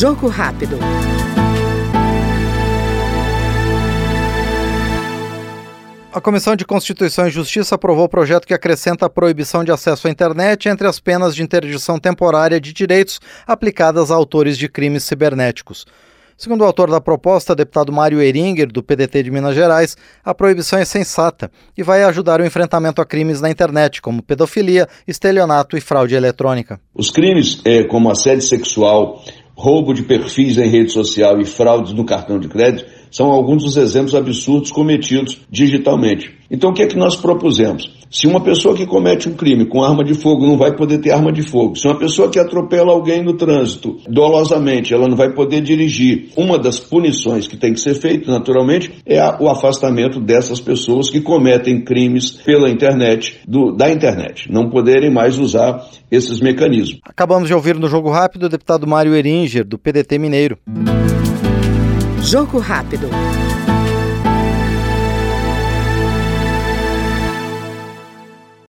Jogo rápido. A Comissão de Constituição e Justiça aprovou o projeto que acrescenta a proibição de acesso à internet entre as penas de interdição temporária de direitos aplicadas a autores de crimes cibernéticos. Segundo o autor da proposta, deputado Mário Eringer, do PDT de Minas Gerais, a proibição é sensata e vai ajudar o enfrentamento a crimes na internet, como pedofilia, estelionato e fraude eletrônica. Os crimes é, como assédio sexual, roubo de perfis em rede social e fraudes no cartão de crédito são alguns dos exemplos absurdos cometidos digitalmente. Então o que é que nós propusemos? Se uma pessoa que comete um crime com arma de fogo não vai poder ter arma de fogo, se uma pessoa que atropela alguém no trânsito dolosamente, ela não vai poder dirigir, uma das punições que tem que ser feita, naturalmente, é o afastamento dessas pessoas que cometem crimes pela internet, do, da internet, não poderem mais usar esses mecanismos. Acabamos de ouvir no Jogo Rápido o deputado Mário Eringer, do PDT Mineiro. Jogo rápido.